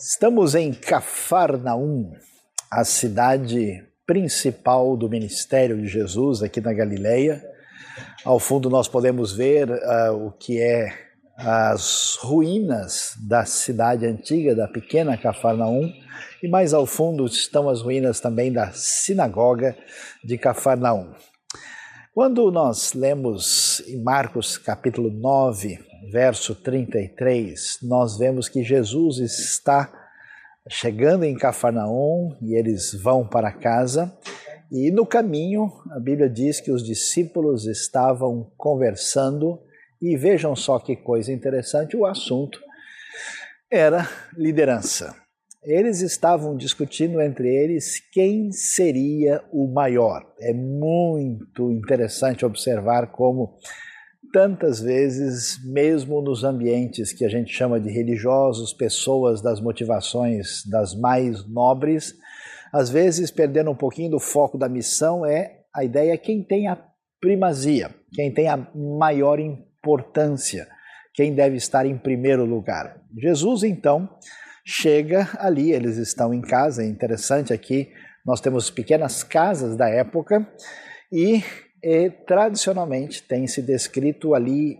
Estamos em Cafarnaum, a cidade principal do ministério de Jesus aqui na Galileia. Ao fundo nós podemos ver uh, o que é as ruínas da cidade antiga, da pequena Cafarnaum, e mais ao fundo estão as ruínas também da sinagoga de Cafarnaum. Quando nós lemos em Marcos capítulo 9, verso 33, nós vemos que Jesus está chegando em Cafarnaum e eles vão para casa. E no caminho, a Bíblia diz que os discípulos estavam conversando, e vejam só que coisa interessante: o assunto era liderança. Eles estavam discutindo entre eles quem seria o maior. É muito interessante observar como tantas vezes, mesmo nos ambientes que a gente chama de religiosos, pessoas das motivações das mais nobres, às vezes perdendo um pouquinho do foco da missão é a ideia quem tem a primazia, quem tem a maior importância, quem deve estar em primeiro lugar. Jesus então chega ali, eles estão em casa, é interessante aqui, nós temos pequenas casas da época e e, tradicionalmente tem se descrito ali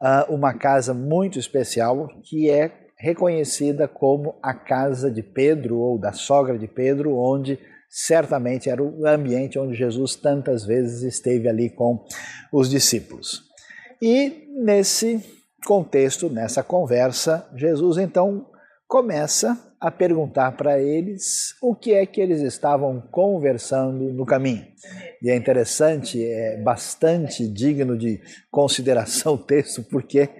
uh, uma casa muito especial que é reconhecida como a casa de Pedro ou da sogra de Pedro, onde certamente era o ambiente onde Jesus tantas vezes esteve ali com os discípulos. E nesse contexto, nessa conversa, Jesus então começa a perguntar para eles o que é que eles estavam conversando no caminho. E é interessante, é bastante digno de consideração o texto, porque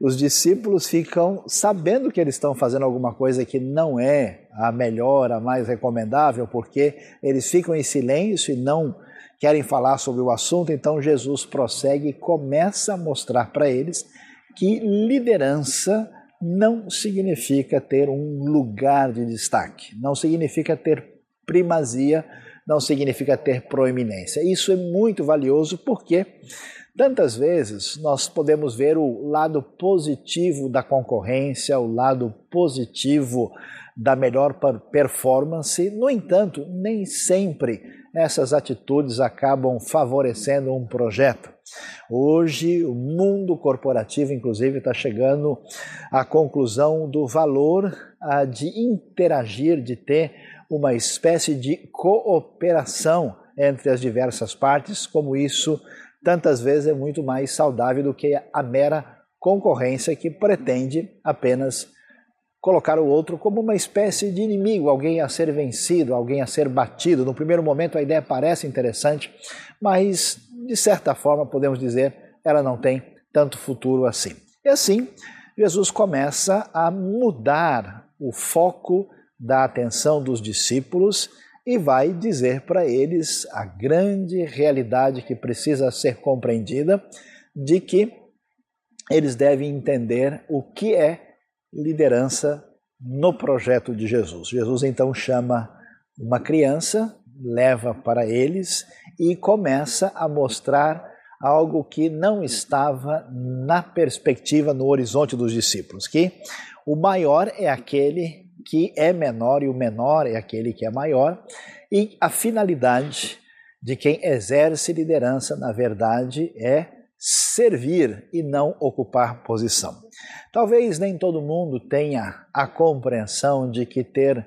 os discípulos ficam sabendo que eles estão fazendo alguma coisa que não é a melhor, a mais recomendável, porque eles ficam em silêncio e não querem falar sobre o assunto. Então Jesus prossegue e começa a mostrar para eles que liderança não significa ter um lugar de destaque, não significa ter primazia, não significa ter proeminência. Isso é muito valioso porque tantas vezes nós podemos ver o lado positivo da concorrência, o lado positivo da melhor performance. No entanto, nem sempre essas atitudes acabam favorecendo um projeto. Hoje, o mundo corporativo, inclusive, está chegando à conclusão do valor ah, de interagir, de ter uma espécie de cooperação entre as diversas partes, como isso tantas vezes é muito mais saudável do que a mera concorrência que pretende apenas colocar o outro como uma espécie de inimigo, alguém a ser vencido, alguém a ser batido. No primeiro momento a ideia parece interessante, mas de certa forma podemos dizer ela não tem tanto futuro assim. E assim, Jesus começa a mudar o foco da atenção dos discípulos e vai dizer para eles a grande realidade que precisa ser compreendida de que eles devem entender o que é liderança no projeto de Jesus. Jesus então chama uma criança, leva para eles e começa a mostrar algo que não estava na perspectiva, no horizonte dos discípulos, que o maior é aquele que é menor e o menor é aquele que é maior, e a finalidade de quem exerce liderança, na verdade, é servir e não ocupar posição. Talvez nem todo mundo tenha a compreensão de que ter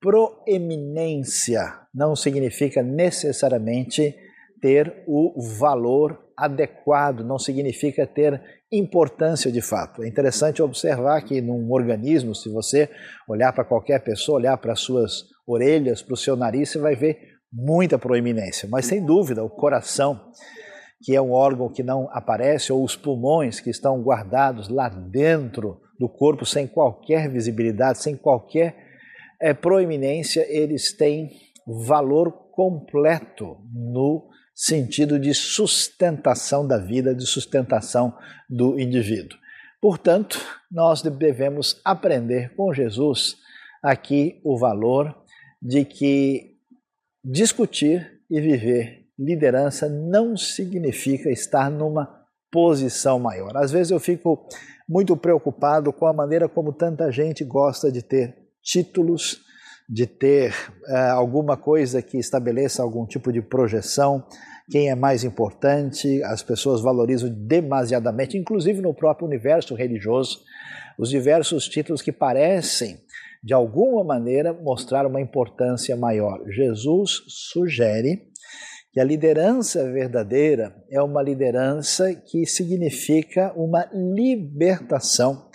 proeminência não significa necessariamente ter o valor adequado, não significa ter importância de fato. É interessante observar que num organismo, se você olhar para qualquer pessoa, olhar para as suas orelhas, para o seu nariz, você vai ver muita proeminência, mas sem dúvida o coração que é um órgão que não aparece, ou os pulmões que estão guardados lá dentro do corpo sem qualquer visibilidade, sem qualquer é, proeminência, eles têm valor completo no sentido de sustentação da vida, de sustentação do indivíduo. Portanto, nós devemos aprender com Jesus aqui o valor de que discutir e viver liderança não significa estar numa posição maior. Às vezes eu fico muito preocupado com a maneira como tanta gente gosta de ter títulos, de ter uh, alguma coisa que estabeleça algum tipo de projeção, quem é mais importante, as pessoas valorizam demasiadamente, inclusive no próprio universo religioso, os diversos títulos que parecem, de alguma maneira, mostrar uma importância maior. Jesus sugere que a liderança verdadeira é uma liderança que significa uma libertação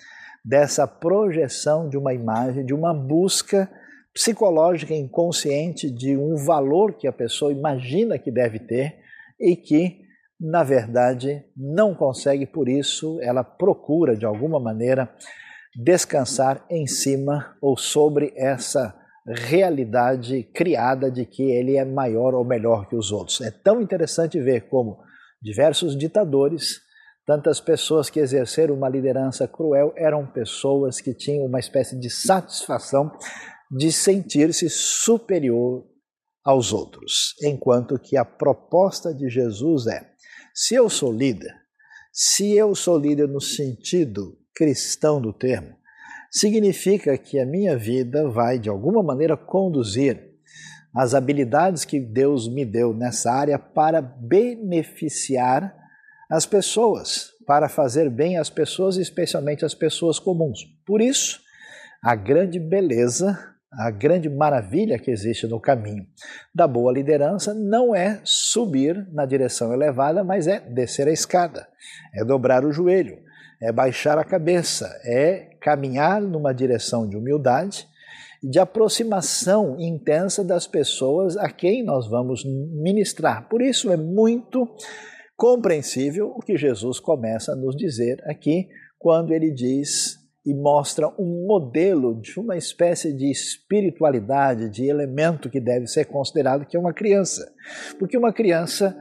dessa projeção de uma imagem, de uma busca psicológica inconsciente de um valor que a pessoa imagina que deve ter e que, na verdade, não consegue, por isso ela procura, de alguma maneira, descansar em cima ou sobre essa realidade criada de que ele é maior ou melhor que os outros. É tão interessante ver como diversos ditadores, tantas pessoas que exerceram uma liderança cruel, eram pessoas que tinham uma espécie de satisfação de sentir-se superior aos outros, enquanto que a proposta de Jesus é: se eu sou líder, se eu sou líder no sentido cristão do termo, significa que a minha vida vai de alguma maneira conduzir as habilidades que Deus me deu nessa área para beneficiar as pessoas, para fazer bem às pessoas, especialmente às pessoas comuns. Por isso, a grande beleza a grande maravilha que existe no caminho da boa liderança não é subir na direção elevada, mas é descer a escada, é dobrar o joelho, é baixar a cabeça, é caminhar numa direção de humildade de aproximação intensa das pessoas a quem nós vamos ministrar. Por isso é muito compreensível o que Jesus começa a nos dizer aqui quando ele diz e mostra um modelo de uma espécie de espiritualidade, de elemento que deve ser considerado que é uma criança. Porque uma criança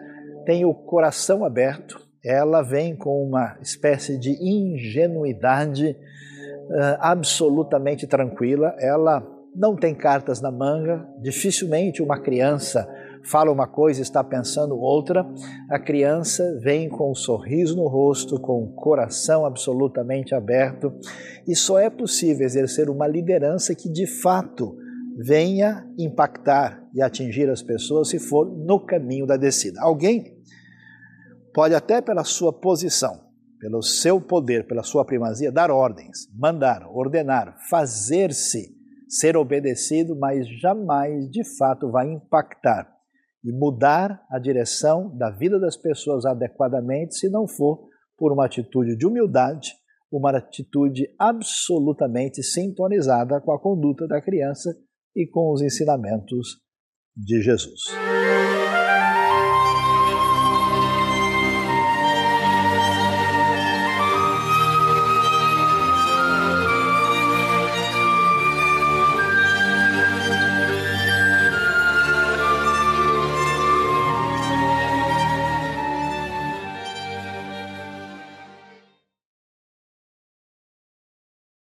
tem o coração aberto, ela vem com uma espécie de ingenuidade uh, absolutamente tranquila, ela não tem cartas na manga, dificilmente uma criança fala uma coisa e está pensando outra, a criança vem com um sorriso no rosto, com o coração absolutamente aberto, e só é possível exercer uma liderança que de fato venha impactar e atingir as pessoas se for no caminho da descida. Alguém pode até pela sua posição, pelo seu poder, pela sua primazia, dar ordens, mandar, ordenar, fazer-se ser obedecido, mas jamais de fato vai impactar e mudar a direção da vida das pessoas adequadamente se não for por uma atitude de humildade, uma atitude absolutamente sintonizada com a conduta da criança e com os ensinamentos de Jesus.